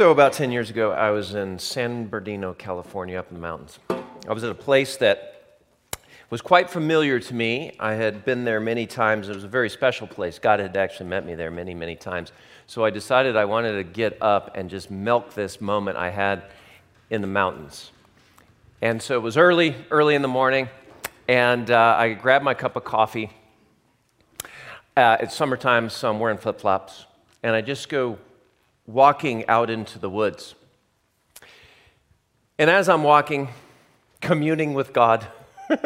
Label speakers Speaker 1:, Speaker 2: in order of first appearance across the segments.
Speaker 1: So, about 10 years ago, I was in San Bernardino, California, up in the mountains. I was at a place that was quite familiar to me. I had been there many times. It was a very special place. God had actually met me there many, many times. So, I decided I wanted to get up and just milk this moment I had in the mountains. And so, it was early, early in the morning, and uh, I grabbed my cup of coffee. Uh, it's summertime, so I'm wearing flip flops. And I just go walking out into the woods. And as I'm walking, communing with God,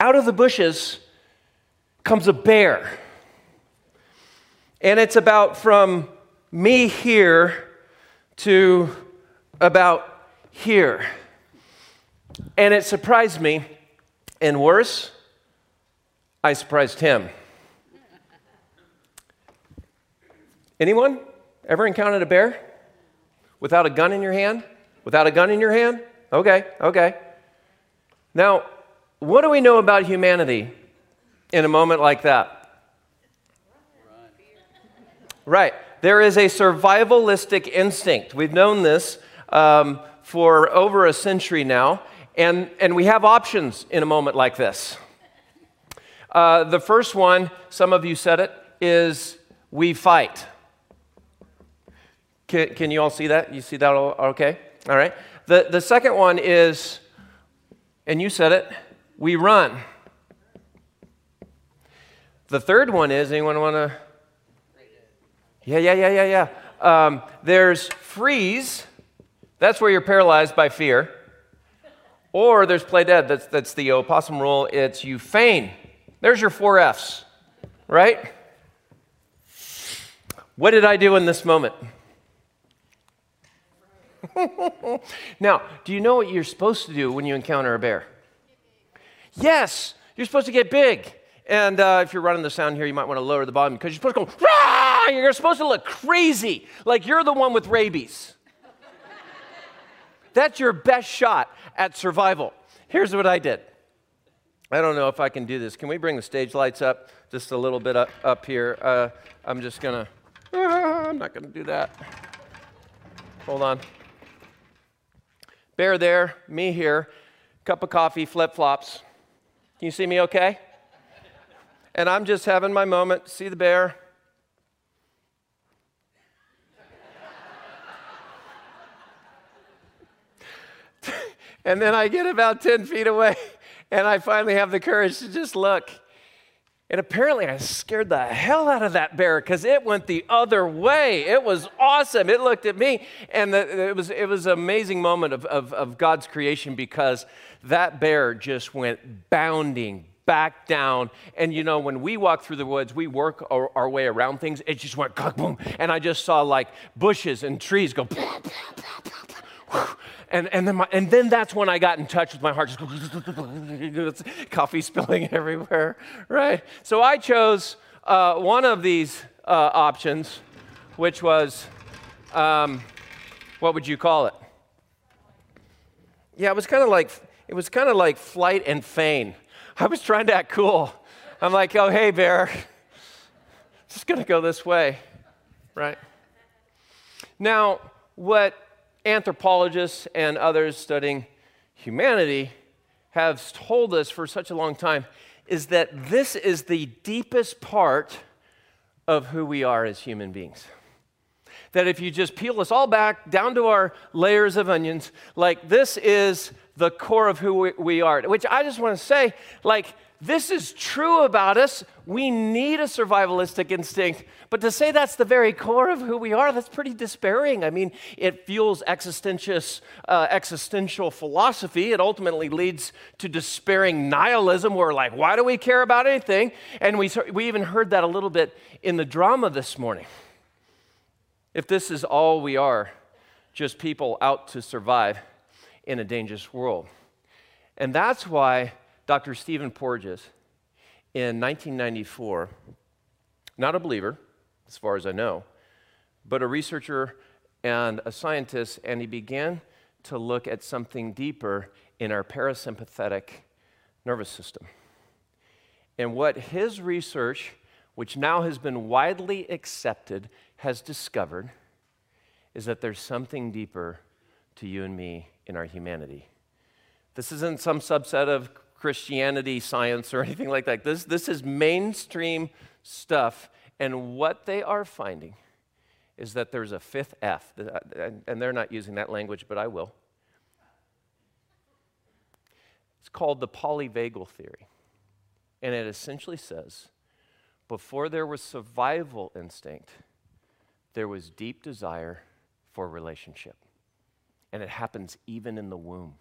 Speaker 1: out of the bushes comes a bear. And it's about from me here to about here. And it surprised me. And worse, I surprised him. Anyone? Ever encountered a bear? Without a gun in your hand? Without a gun in your hand? Okay, okay. Now, what do we know about humanity in a moment like that? Right. There is a survivalistic instinct. We've known this um, for over a century now, and, and we have options in a moment like this. Uh, the first one, some of you said it, is we fight. Can, can you all see that? You see that all okay? All right. The, the second one is, and you said it, we run. The third one is, anyone want to? Yeah, yeah, yeah, yeah, yeah. Um, there's freeze. That's where you're paralyzed by fear. Or there's play dead. That's, that's the opossum rule. It's you feign. There's your four F's, right? What did I do in this moment? now, do you know what you're supposed to do when you encounter a bear? Yes, you're supposed to get big. And uh, if you're running the sound here, you might want to lower the volume because you're supposed to go, Rah! you're supposed to look crazy, like you're the one with rabies. That's your best shot at survival. Here's what I did. I don't know if I can do this. Can we bring the stage lights up just a little bit up, up here? Uh, I'm just going to, I'm not going to do that. Hold on. Bear there, me here, cup of coffee, flip flops. Can you see me okay? And I'm just having my moment. See the bear? and then I get about 10 feet away, and I finally have the courage to just look. And apparently, I scared the hell out of that bear because it went the other way. It was awesome. It looked at me, and the, it, was, it was an amazing moment of, of, of God's creation because that bear just went bounding back down. And you know, when we walk through the woods, we work our, our way around things. It just went boom, and I just saw like bushes and trees go. And, and, then my, and then that's when I got in touch with my heart. Just coffee spilling everywhere, right? So I chose uh, one of these uh, options, which was, um, what would you call it? Yeah, it was kind of like it was kind of like flight and feign. I was trying to act cool. I'm like, oh hey bear, just gonna go this way, right? Now, what anthropologists and others studying humanity have told us for such a long time is that this is the deepest part of who we are as human beings. That if you just peel us all back down to our layers of onions, like this is the core of who we are, which I just want to say, like, this is true about us. We need a survivalistic instinct. But to say that's the very core of who we are, that's pretty despairing. I mean, it fuels existential, uh, existential philosophy. It ultimately leads to despairing nihilism, where, like, why do we care about anything? And we, we even heard that a little bit in the drama this morning. If this is all we are, just people out to survive in a dangerous world. And that's why Dr. Stephen Porges, in 1994, not a believer, as far as I know, but a researcher and a scientist, and he began to look at something deeper in our parasympathetic nervous system. And what his research, which now has been widely accepted, has discovered is that there's something deeper to you and me in our humanity. This isn't some subset of Christianity science or anything like that. This, this is mainstream stuff. And what they are finding is that there's a fifth F, uh, and they're not using that language, but I will. It's called the polyvagal theory. And it essentially says before there was survival instinct, there was deep desire for relationship. And it happens even in the womb.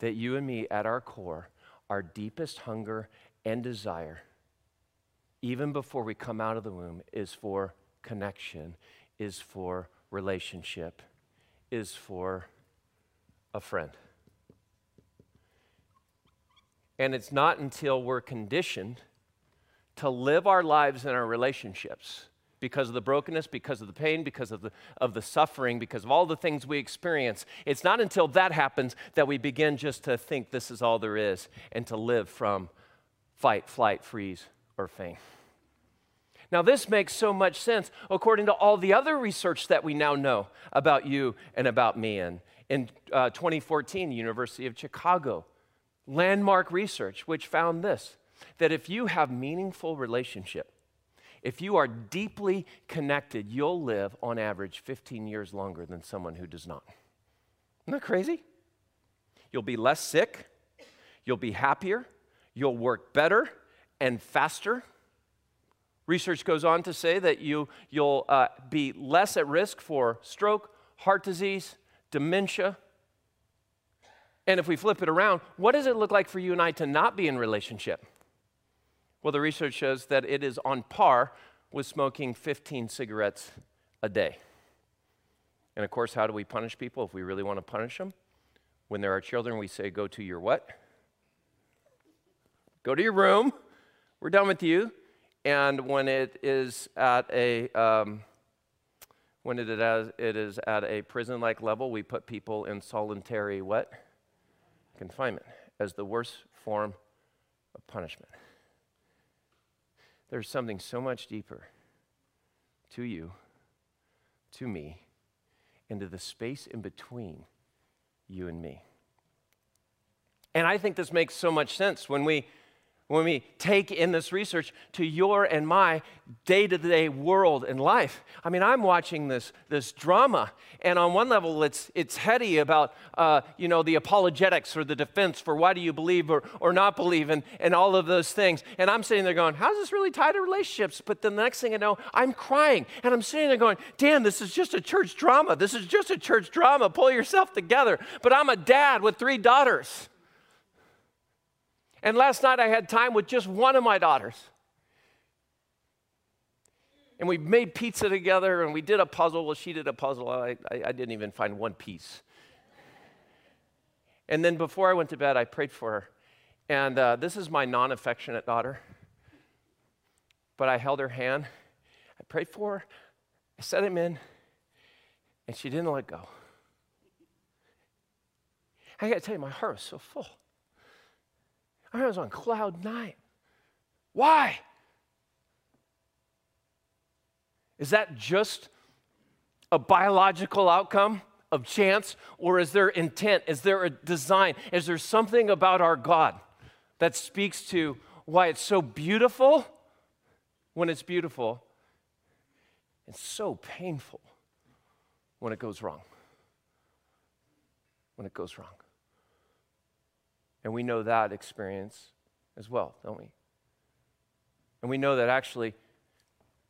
Speaker 1: That you and me, at our core, our deepest hunger and desire, even before we come out of the womb, is for connection, is for relationship, is for a friend. And it's not until we're conditioned to live our lives in our relationships because of the brokenness, because of the pain, because of the, of the suffering, because of all the things we experience. It's not until that happens that we begin just to think this is all there is and to live from fight, flight, freeze, or faint. Now, this makes so much sense according to all the other research that we now know about you and about me. And in uh, 2014, University of Chicago landmark research which found this that if you have meaningful relationship if you are deeply connected you'll live on average 15 years longer than someone who does not. Isn't that crazy? You'll be less sick you'll be happier you'll work better and faster. Research goes on to say that you, you'll uh, be less at risk for stroke heart disease dementia. And if we flip it around, what does it look like for you and I to not be in relationship? Well, the research shows that it is on par with smoking 15 cigarettes a day. And of course, how do we punish people if we really want to punish them? When there are children, we say, Go to your what? Go to your room. We're done with you. And when it is at a um, when it is, it is at a prison-like level, we put people in solitary what? confinement as the worst form of punishment. There's something so much deeper to you, to me, into the space in between you and me. And I think this makes so much sense when we when we take in this research to your and my day to day world and life. I mean, I'm watching this, this drama, and on one level, it's, it's heady about, uh, you know, the apologetics or the defense for why do you believe or, or not believe, and, and all of those things. And I'm sitting there going, how's this really tied to relationships? But then the next thing I know, I'm crying, and I'm sitting there going, Dan, this is just a church drama. This is just a church drama. Pull yourself together. But I'm a dad with three daughters. And last night I had time with just one of my daughters. And we made pizza together and we did a puzzle. Well, she did a puzzle. I, I, I didn't even find one piece. And then before I went to bed, I prayed for her. And uh, this is my non affectionate daughter. But I held her hand. I prayed for her. I set him in. And she didn't let go. I got to tell you, my heart was so full. I was on cloud nine. Why? Is that just a biological outcome of chance, or is there intent? Is there a design? Is there something about our God that speaks to why it's so beautiful when it's beautiful and so painful when it goes wrong? When it goes wrong. And we know that experience as well, don't we? And we know that actually,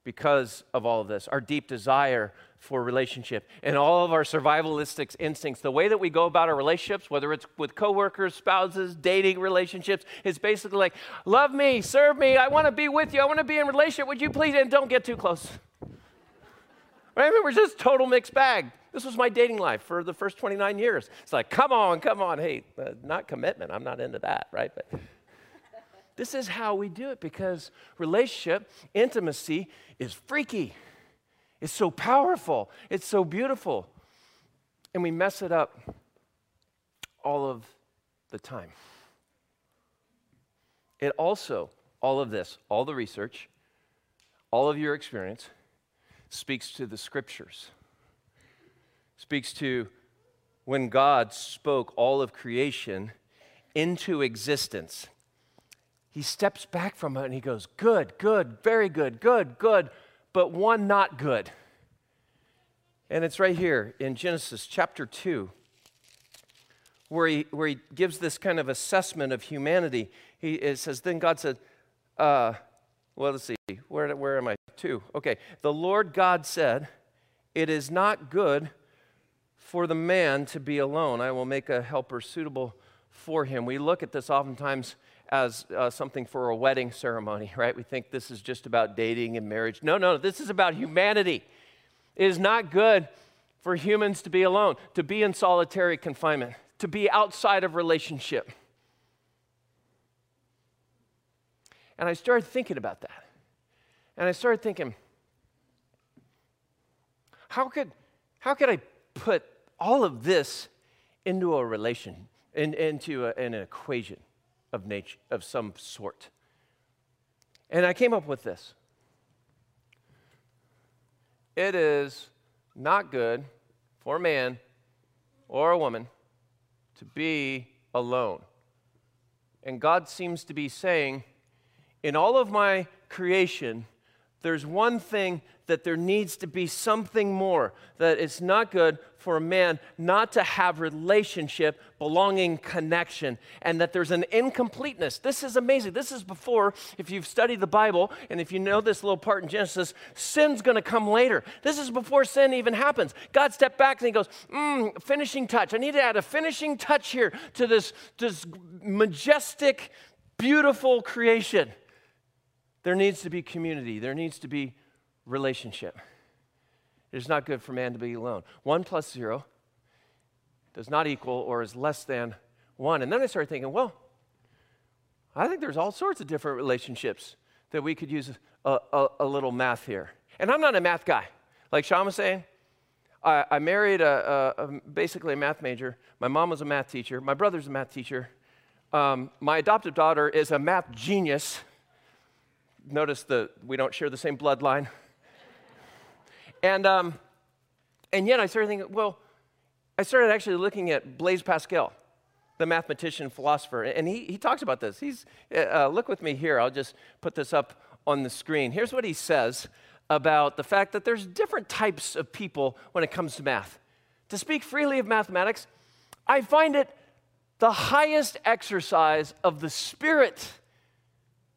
Speaker 1: because of all of this, our deep desire for relationship and all of our survivalistic instincts, the way that we go about our relationships, whether it's with coworkers, spouses, dating relationships, is basically like, love me, serve me, I want to be with you, I want to be in relationship, would you please, and don't get too close. Right? I mean, we're just total mixed bag. This was my dating life for the first 29 years. It's like, come on, come on. Hey, uh, not commitment. I'm not into that, right? But this is how we do it because relationship, intimacy is freaky. It's so powerful. It's so beautiful. And we mess it up all of the time. It also, all of this, all the research, all of your experience, speaks to the scriptures, speaks to when God spoke all of creation into existence. He steps back from it and he goes, Good, good, very good, good, good, but one not good. And it's right here in Genesis chapter 2, where he, where he gives this kind of assessment of humanity. He it says, Then God said, uh, Well, let's see, where, where am I? Two. Okay. The Lord God said, It is not good for the man to be alone. I will make a helper suitable for him. We look at this oftentimes as uh, something for a wedding ceremony, right? We think this is just about dating and marriage. No, no, this is about humanity. It is not good for humans to be alone, to be in solitary confinement, to be outside of relationship. And I started thinking about that. And I started thinking, how could, how could I put all of this into a relation, in, into a, an equation of nature, of some sort? And I came up with this. It is not good for a man or a woman to be alone. And God seems to be saying, in all of my creation, there's one thing that there needs to be something more, that it's not good for a man not to have relationship, belonging, connection, and that there's an incompleteness. This is amazing. This is before, if you've studied the Bible and if you know this little part in Genesis, sin's going to come later. This is before sin even happens. God stepped back and he goes, mm, finishing touch. I need to add a finishing touch here to this, this majestic, beautiful creation. There needs to be community, there needs to be relationship. It is not good for man to be alone. One plus zero does not equal or is less than one. And then I started thinking, well, I think there's all sorts of different relationships that we could use a, a, a little math here. And I'm not a math guy. Like Sean was saying, I, I married a, a, basically a math major. My mom was a math teacher. My brother's a math teacher. Um, my adoptive daughter is a math genius. Notice that we don't share the same bloodline. and, um, and yet I started thinking, well, I started actually looking at Blaise Pascal, the mathematician philosopher, and he, he talks about this. He's, uh, uh, look with me here, I'll just put this up on the screen. Here's what he says about the fact that there's different types of people when it comes to math. To speak freely of mathematics, I find it the highest exercise of the spirit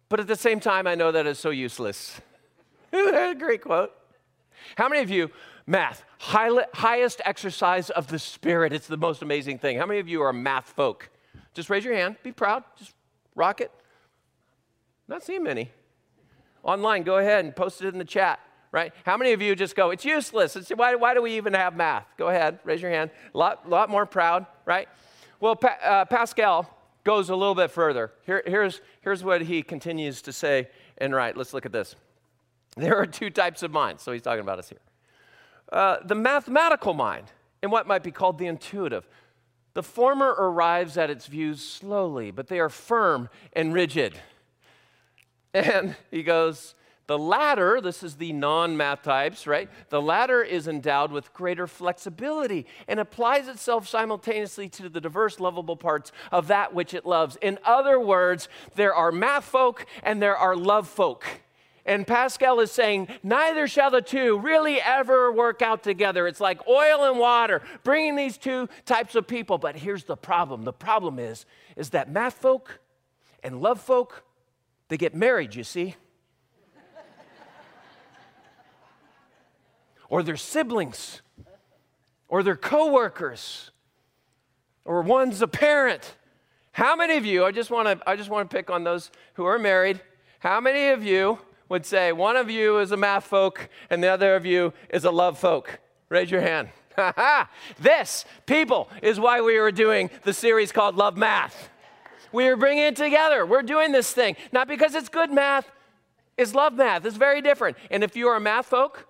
Speaker 1: but at the same time, I know that it's so useless. Great quote? How many of you, math, high, highest exercise of the spirit? It's the most amazing thing. How many of you are math folk? Just raise your hand. Be proud. Just rock it. Not seeing many. Online, go ahead and post it in the chat, right? How many of you just go, it's useless. It's, why, why do we even have math? Go ahead, raise your hand. A lot, lot more proud, right? Well, pa- uh, Pascal, goes a little bit further. Here, here's, here's what he continues to say and write. Let's look at this. There are two types of minds. So he's talking about us here. Uh, the mathematical mind, and what might be called the intuitive. The former arrives at its views slowly, but they are firm and rigid. And he goes, the latter, this is the non math types, right? The latter is endowed with greater flexibility and applies itself simultaneously to the diverse, lovable parts of that which it loves. In other words, there are math folk and there are love folk. And Pascal is saying, neither shall the two really ever work out together. It's like oil and water, bringing these two types of people. But here's the problem the problem is, is that math folk and love folk, they get married, you see. Or their siblings or their coworkers or one's a parent. How many of you, I just want to I just want to pick on those who are married. How many of you would say one of you is a math folk and the other of you is a love folk? Raise your hand. this, people, is why we are doing the series called Love Math. We are bringing it together. We're doing this thing, not because it's good math, it's love math. It's very different. And if you are a math folk,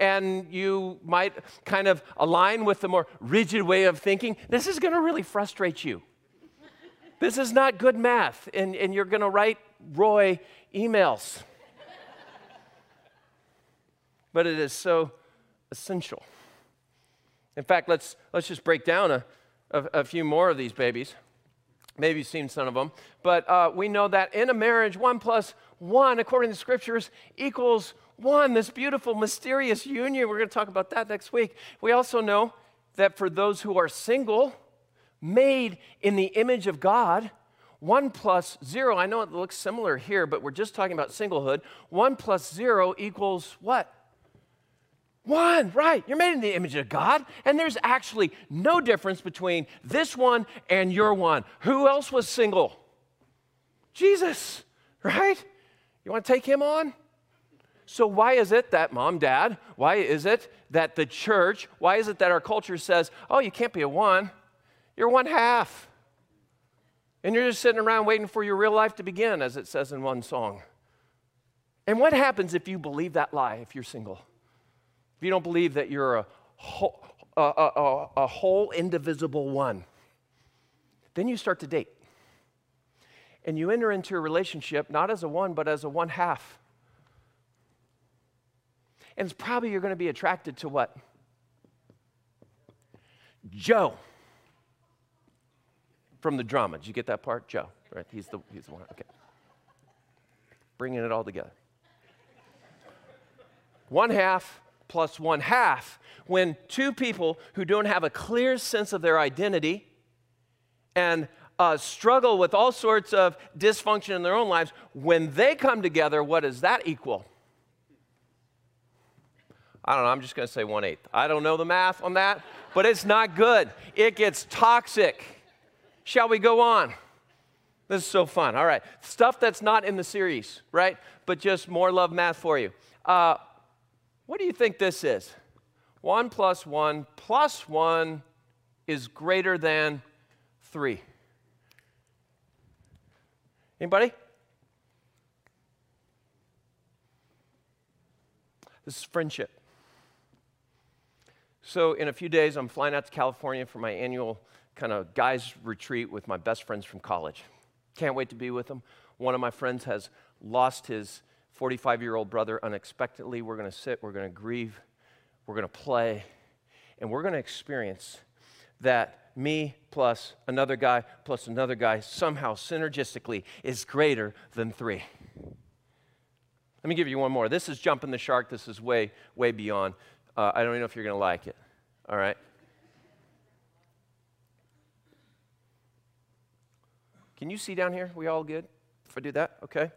Speaker 1: and you might kind of align with the more rigid way of thinking, this is going to really frustrate you. this is not good math, and, and you're going to write Roy emails. but it is so essential. In fact, let's, let's just break down a, a, a few more of these babies. Maybe you've seen some of them. But uh, we know that in a marriage, one plus one, according to scriptures, equals one. This beautiful, mysterious union. We're going to talk about that next week. We also know that for those who are single, made in the image of God, one plus zero, I know it looks similar here, but we're just talking about singlehood. One plus zero equals what? One, right. You're made in the image of God, and there's actually no difference between this one and your one. Who else was single? Jesus, right? You want to take him on? So, why is it that mom, dad, why is it that the church, why is it that our culture says, oh, you can't be a one, you're one half? And you're just sitting around waiting for your real life to begin, as it says in one song. And what happens if you believe that lie if you're single? if you don't believe that you're a whole, a, a, a whole indivisible one, then you start to date. And you enter into a relationship not as a one, but as a one half. And it's probably you're going to be attracted to what? Joe from the drama. Did you get that part? Joe, right? He's the, he's the one. Okay. Bringing it all together. One half plus one half. When two people who don't have a clear sense of their identity and uh, struggle with all sorts of dysfunction in their own lives, when they come together, what does that equal? I don't know, I'm just going to say one eighth. I don't know the math on that, but it's not good. It gets toxic. Shall we go on? This is so fun. All right. Stuff that's not in the series, right? But just more love math for you. Uh, what do you think this is? 1 plus 1 plus 1 is greater than 3. Anybody? This is friendship. So, in a few days, I'm flying out to California for my annual kind of guys' retreat with my best friends from college. Can't wait to be with them. One of my friends has lost his 45 year old brother unexpectedly. We're going to sit, we're going to grieve, we're going to play, and we're going to experience that me plus another guy plus another guy somehow synergistically is greater than three. Let me give you one more. This is jumping the shark. This is way, way beyond. Uh, I don't even know if you're going to like it. All right? Can you see down here? We all good? If I do that, okay? I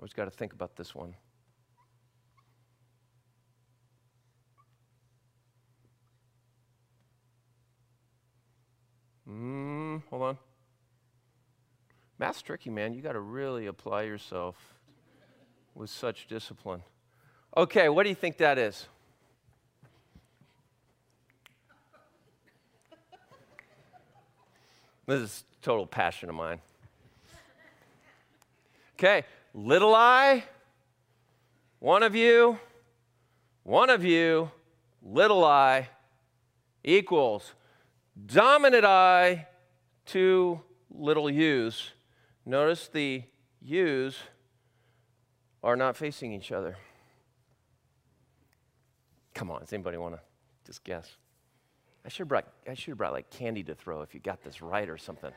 Speaker 1: always got to think about this one. Mm, hold on. Math's tricky, man. You got to really apply yourself with such discipline. Okay, what do you think that is? This is total passion of mine. Okay, little I, one of you, one of you, little I equals dominant I, two little u's. Notice the u's are not facing each other. Come on, does anybody want to just guess? I should have brought, brought like candy to throw if you got this right or something.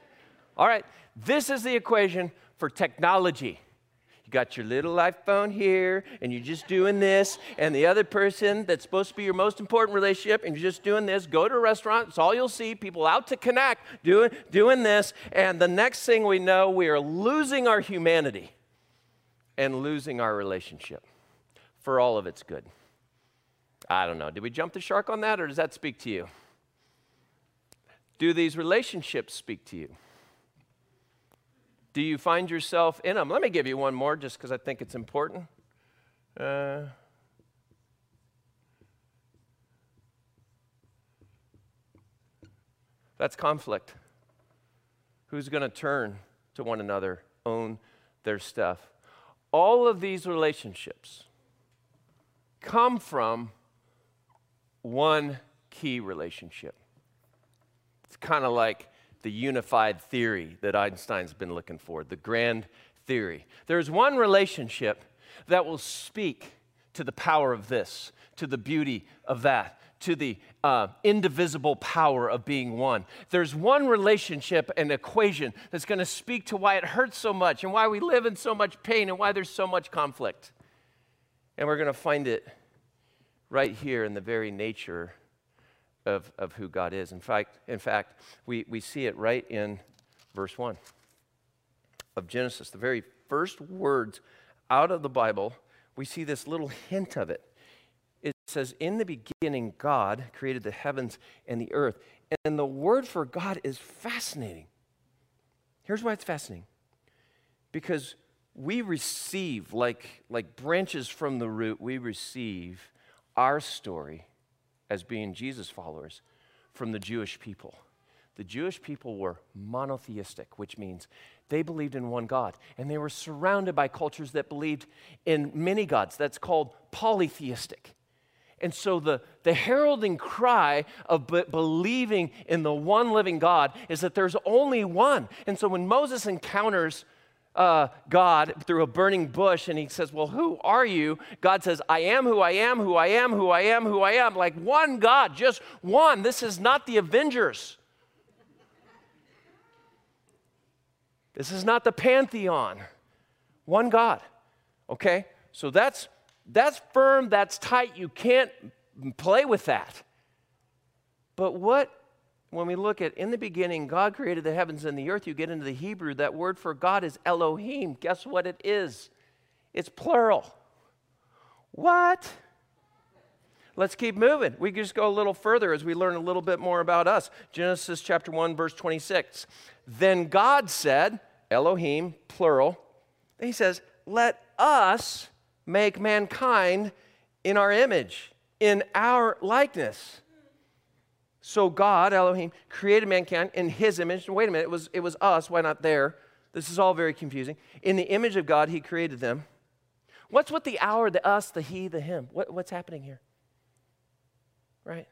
Speaker 1: All right, this is the equation for technology. You got your little iPhone here, and you're just doing this, and the other person that's supposed to be your most important relationship, and you're just doing this. Go to a restaurant, it's all you'll see. People out to connect, doing, doing this, and the next thing we know, we are losing our humanity and losing our relationship for all of its good. I don't know. Did we jump the shark on that, or does that speak to you? Do these relationships speak to you? Do you find yourself in them? Let me give you one more just because I think it's important. Uh, that's conflict. Who's going to turn to one another, own their stuff? All of these relationships come from one key relationship. It's kind of like the unified theory that Einstein's been looking for, the grand theory. There's one relationship that will speak to the power of this, to the beauty of that, to the uh, indivisible power of being one. There's one relationship and equation that's going to speak to why it hurts so much and why we live in so much pain and why there's so much conflict. And we're going to find it right here in the very nature of, of who God is. In fact, in fact we, we see it right in verse 1 of Genesis, the very first words out of the Bible. We see this little hint of it it says, In the beginning, God created the heavens and the earth. And the word for God is fascinating. Here's why it's fascinating because we receive, like, like branches from the root, we receive our story as being Jesus followers from the Jewish people. The Jewish people were monotheistic, which means they believed in one God. And they were surrounded by cultures that believed in many gods. That's called polytheistic. And so the, the heralding cry of be- believing in the one living God is that there's only one. And so when Moses encounters uh, God through a burning bush and he says, Well, who are you? God says, I am who I am, who I am, who I am, who I am. Like one God, just one. This is not the Avengers. This is not the pantheon. One God. Okay? So that's that's firm, that's tight. You can't play with that. But what, when we look at in the beginning, God created the heavens and the earth, you get into the Hebrew, that word for God is Elohim. Guess what it is? It's plural. What? Let's keep moving. We can just go a little further as we learn a little bit more about us. Genesis chapter 1, verse 26. Then God said, Elohim, plural, he says, Let us make mankind in our image, in our likeness. So God, Elohim, created mankind in his image. Wait a minute, it was, it was us. Why not there? This is all very confusing. In the image of God, he created them. What's with the our, the us, the he, the him? What, what's happening here? Right?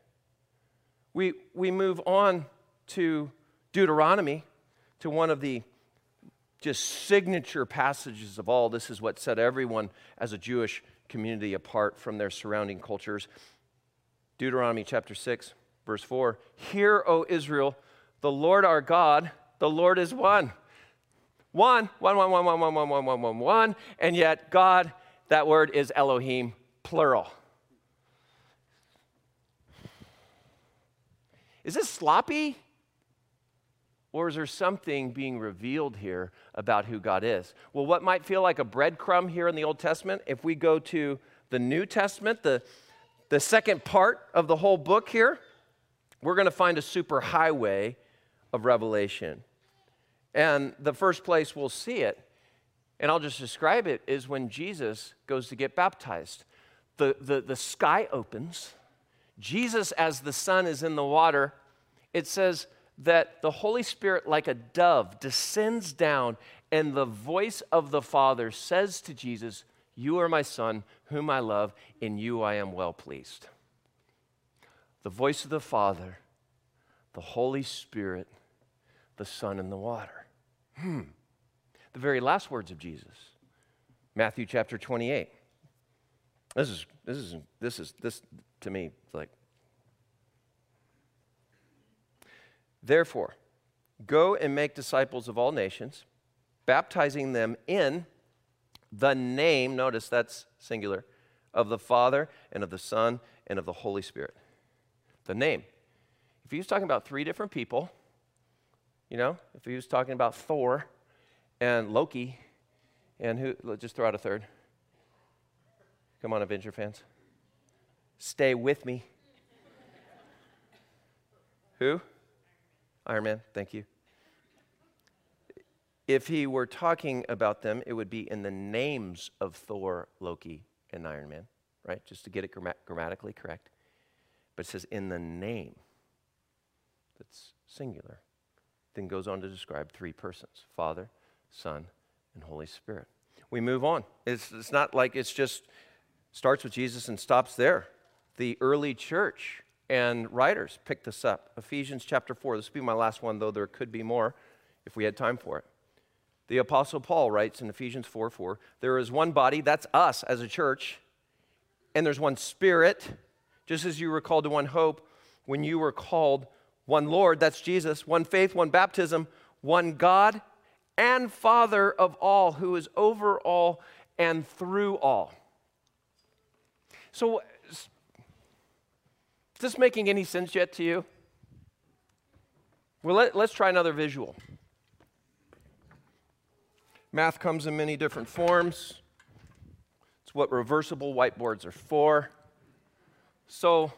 Speaker 1: We, we move on to Deuteronomy, to one of the just signature passages of all. This is what set everyone as a Jewish community apart from their surrounding cultures. Deuteronomy chapter 6, verse 4 Hear, O Israel, the Lord our God, the Lord is one. One, one, one, one, one, one, one, one, one, one, one. And yet, God, that word is Elohim, plural. Is this sloppy? Or is there something being revealed here about who God is? Well, what might feel like a breadcrumb here in the Old Testament, if we go to the New Testament, the, the second part of the whole book here, we're going to find a super highway of revelation. And the first place we'll see it, and I'll just describe it, is when Jesus goes to get baptized. The, the, the sky opens. Jesus, as the Son is in the water, it says, that the Holy Spirit, like a dove, descends down, and the voice of the Father says to Jesus, You are my Son, whom I love, in you I am well pleased. The voice of the Father, the Holy Spirit, the Son, and the water. Hmm. The very last words of Jesus, Matthew chapter 28. This is, this is, this is, this to me, like Therefore, go and make disciples of all nations, baptizing them in the name, notice that's singular, of the Father and of the Son and of the Holy Spirit. The name. If he was talking about three different people, you know, if he was talking about Thor and Loki and who, let's just throw out a third. Come on, Avenger fans. Stay with me. who? Iron Man, thank you. If he were talking about them, it would be in the names of Thor, Loki, and Iron Man, right? Just to get it grammatically correct. But it says in the name, that's singular. Then goes on to describe three persons Father, Son, and Holy Spirit. We move on. It's, it's not like it's just starts with Jesus and stops there. The early church and writers pick this up. Ephesians chapter 4. This will be my last one, though there could be more if we had time for it. The Apostle Paul writes in Ephesians 4 4, there is one body, that's us as a church, and there's one spirit, just as you were called to one hope when you were called one Lord, that's Jesus, one faith, one baptism, one God and Father of all, who is over all and through all. So, this making any sense yet to you? Well, let, us try another visual. Math comes in many different forms. It's what reversible whiteboards are for. So,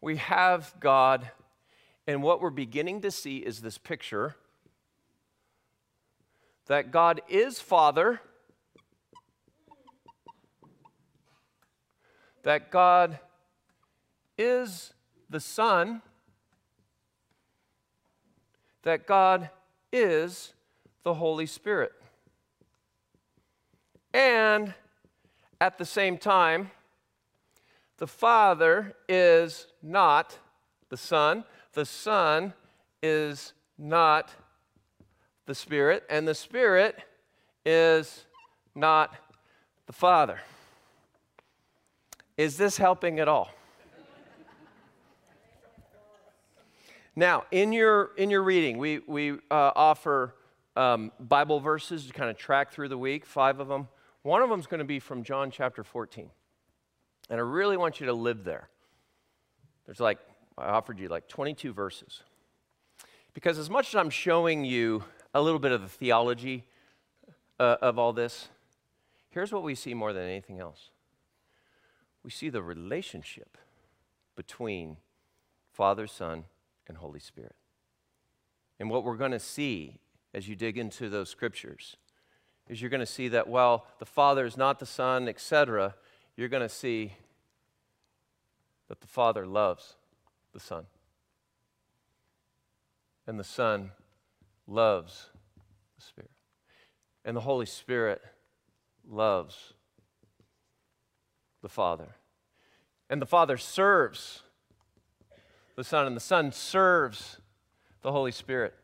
Speaker 1: we have God, and what we're beginning to see is this picture that God is Father, that God is the Son, that God is the Holy Spirit. And at the same time, the Father is not the Son, the Son is not the Spirit, and the Spirit is not the Father. Is this helping at all? Now, in your, in your reading, we, we uh, offer um, Bible verses to kind of track through the week, five of them. One of them is going to be from John chapter 14. And I really want you to live there. There's like, I offered you like 22 verses. Because as much as I'm showing you a little bit of the theology uh, of all this, here's what we see more than anything else we see the relationship between Father, Son, and Holy Spirit. And what we're going to see as you dig into those scriptures is you're going to see that while the Father is not the Son, etc., you're going to see that the Father loves the Son. And the Son loves the Spirit. And the Holy Spirit loves the Father. And the Father serves the Son, and the Son serves the Holy Spirit.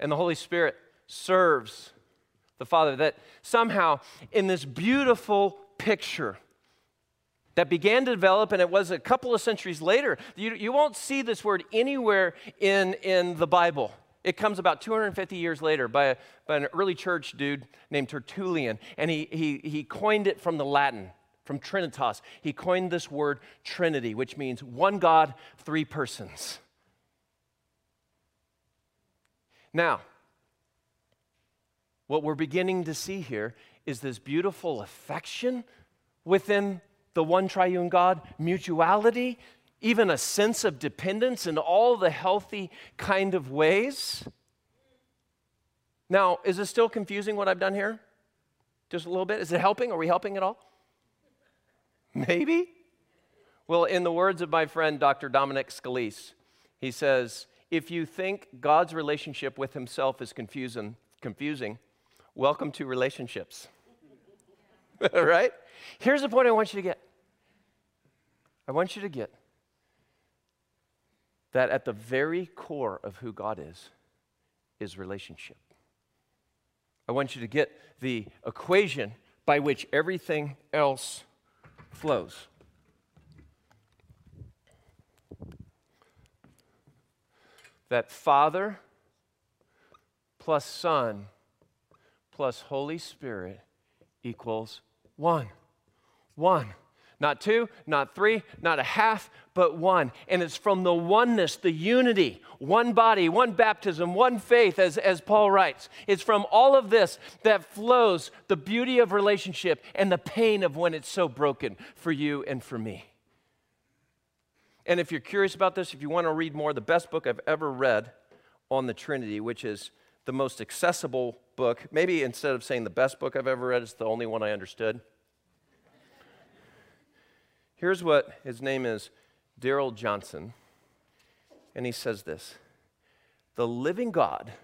Speaker 1: And the Holy Spirit serves the Father. That somehow, in this beautiful picture, that began to develop, and it was a couple of centuries later. You, you won't see this word anywhere in, in the Bible. It comes about 250 years later by, a, by an early church dude named Tertullian, and he, he, he coined it from the Latin, from Trinitas. He coined this word Trinity, which means one God, three persons. Now, what we're beginning to see here is this beautiful affection within the one triune God, mutuality, even a sense of dependence in all the healthy kind of ways. Now, is it still confusing what I've done here? Just a little bit? Is it helping? Are we helping at all? Maybe? Well, in the words of my friend Dr. Dominic Scalise, he says, if you think God's relationship with himself is confusing, confusing welcome to relationships. right? Here's the point I want you to get. I want you to get that at the very core of who God is, is relationship. I want you to get the equation by which everything else flows. That Father plus Son plus Holy Spirit equals one. One. Not two, not three, not a half, but one. And it's from the oneness, the unity, one body, one baptism, one faith, as, as Paul writes. It's from all of this that flows the beauty of relationship and the pain of when it's so broken for you and for me. And if you're curious about this, if you want to read more, the best book I've ever read on the Trinity, which is the most accessible book, maybe instead of saying the best book I've ever read, it's the only one I understood. Here's what his name is Darrell Johnson. And he says this The living God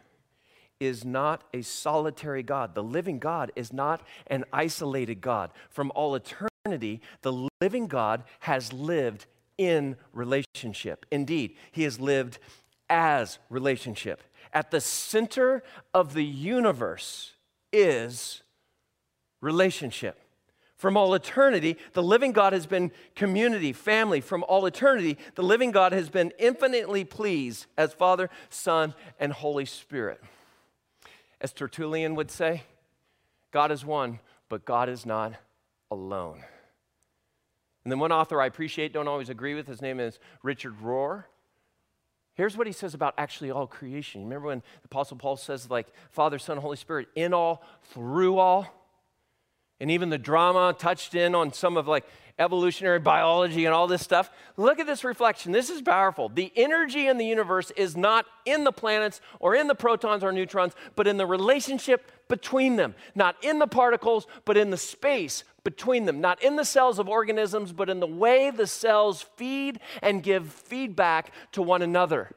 Speaker 1: is not a solitary God. The living God is not an isolated God. From all eternity, the living God has lived in relationship. Indeed, he has lived as relationship. At the center of the universe is relationship. From all eternity, the living God has been community, family. From all eternity, the living God has been infinitely pleased as Father, Son, and Holy Spirit. As Tertullian would say, God is one, but God is not alone. And then one author I appreciate, don't always agree with, his name is Richard Rohr. Here's what he says about actually all creation. Remember when the Apostle Paul says, like, Father, Son, Holy Spirit, in all, through all? And even the drama touched in on some of like evolutionary biology and all this stuff. Look at this reflection. This is powerful. The energy in the universe is not in the planets or in the protons or neutrons, but in the relationship between them. Not in the particles, but in the space between them. Not in the cells of organisms, but in the way the cells feed and give feedback to one another.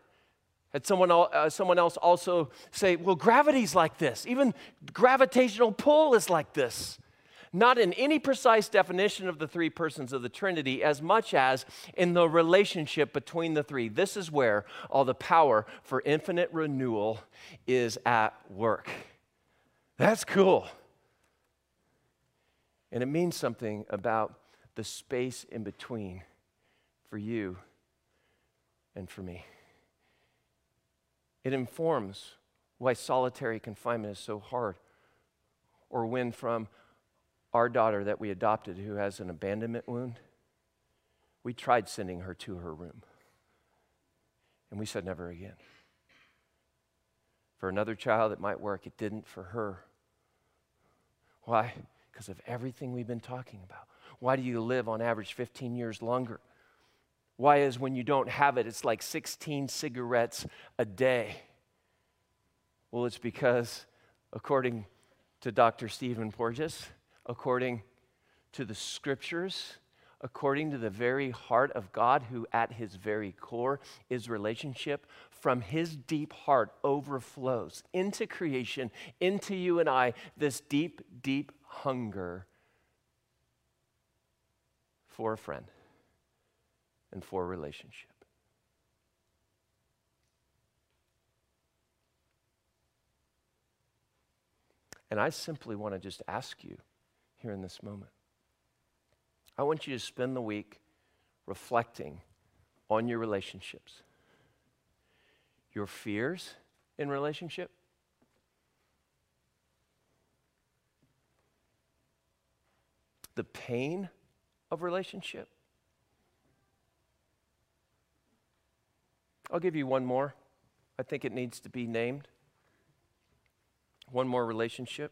Speaker 1: Had someone, uh, someone else also say, well, gravity's like this. Even gravitational pull is like this not in any precise definition of the three persons of the Trinity, as much as in the relationship between the three. This is where all the power for infinite renewal is at work. That's cool. And it means something about the space in between for you and for me. It informs why solitary confinement is so hard, or when from our daughter that we adopted who has an abandonment wound, we tried sending her to her room. And we said, never again. For another child, it might work. It didn't for her. Why? Because of everything we've been talking about. Why do you live on average 15 years longer? Why is when you don't have it, it's like 16 cigarettes a day? Well, it's because, according to Dr. Stephen Porges, according to the scriptures, according to the very heart of God, who at his very core is relationship, from his deep heart overflows into creation, into you and I, this deep, deep hunger for a friend and for a relationship. And I simply want to just ask you here in this moment. I want you to spend the week reflecting on your relationships, your fears in relationship. The pain of relationship. I'll give you one more. I think it needs to be named. One more relationship.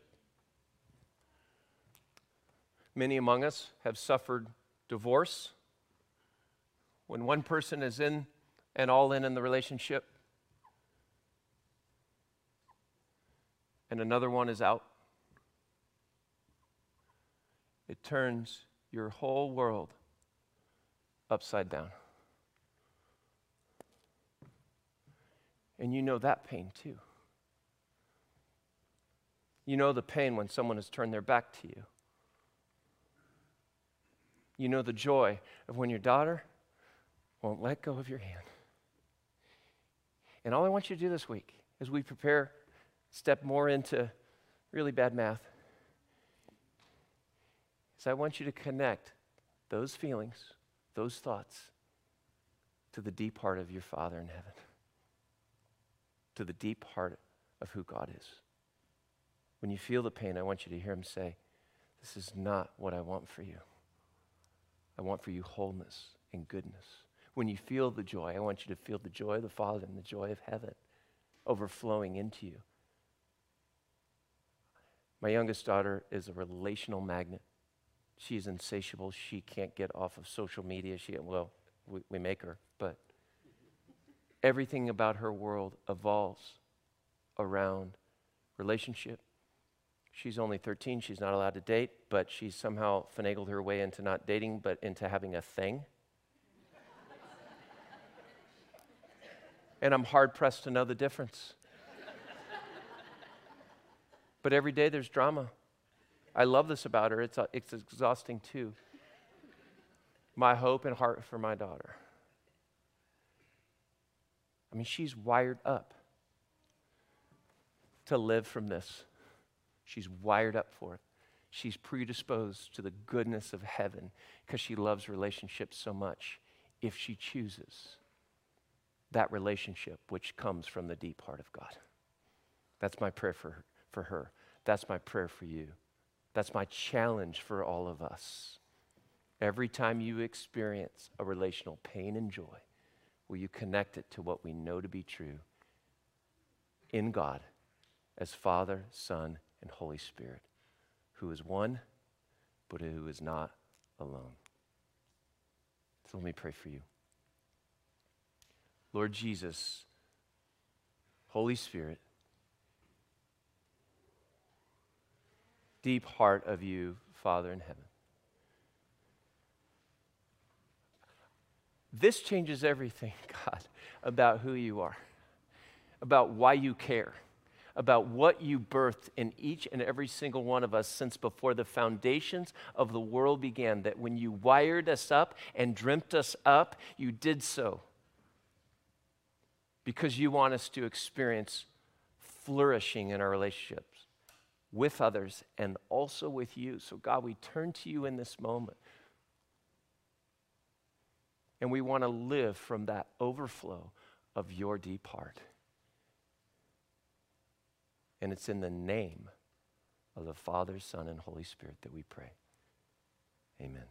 Speaker 1: Many among us have suffered divorce. When one person is in and all in in the relationship, and another one is out, it turns your whole world upside down. And you know that pain too. You know the pain when someone has turned their back to you. You know the joy of when your daughter won't let go of your hand. And all I want you to do this week as we prepare, step more into really bad math, is I want you to connect those feelings, those thoughts, to the deep heart of your Father in heaven, to the deep heart of who God is. When you feel the pain, I want you to hear Him say, This is not what I want for you. I want for you wholeness and goodness. When you feel the joy, I want you to feel the joy of the Father and the joy of heaven overflowing into you. My youngest daughter is a relational magnet. She's insatiable. She can't get off of social media. She, well, we, we make her, but everything about her world evolves around relationship, She's only 13. She's not allowed to date, but she's somehow finagled her way into not dating, but into having a thing. and I'm hard pressed to know the difference. but every day there's drama. I love this about her. It's, uh, it's exhausting too. My hope and heart for my daughter. I mean, she's wired up to live from this. She's wired up for it. She's predisposed to the goodness of heaven because she loves relationships so much if she chooses that relationship which comes from the deep heart of God. That's my prayer for, for her. That's my prayer for you. That's my challenge for all of us. Every time you experience a relational pain and joy, will you connect it to what we know to be true in God as Father, Son, and Holy Spirit, who is one, but who is not alone? So let me pray for you. Lord Jesus, Holy Spirit, deep heart of you, Father in heaven. This changes everything, God, about who you are, about why you care, about what you birthed in each and every single one of us since before the foundations of the world began. That when you wired us up and dreamt us up, you did so because you want us to experience flourishing in our relationships with others and also with you. So, God, we turn to you in this moment. And we want to live from that overflow of your deep heart. And it's in the name of the Father, Son, and Holy Spirit that we pray. Amen.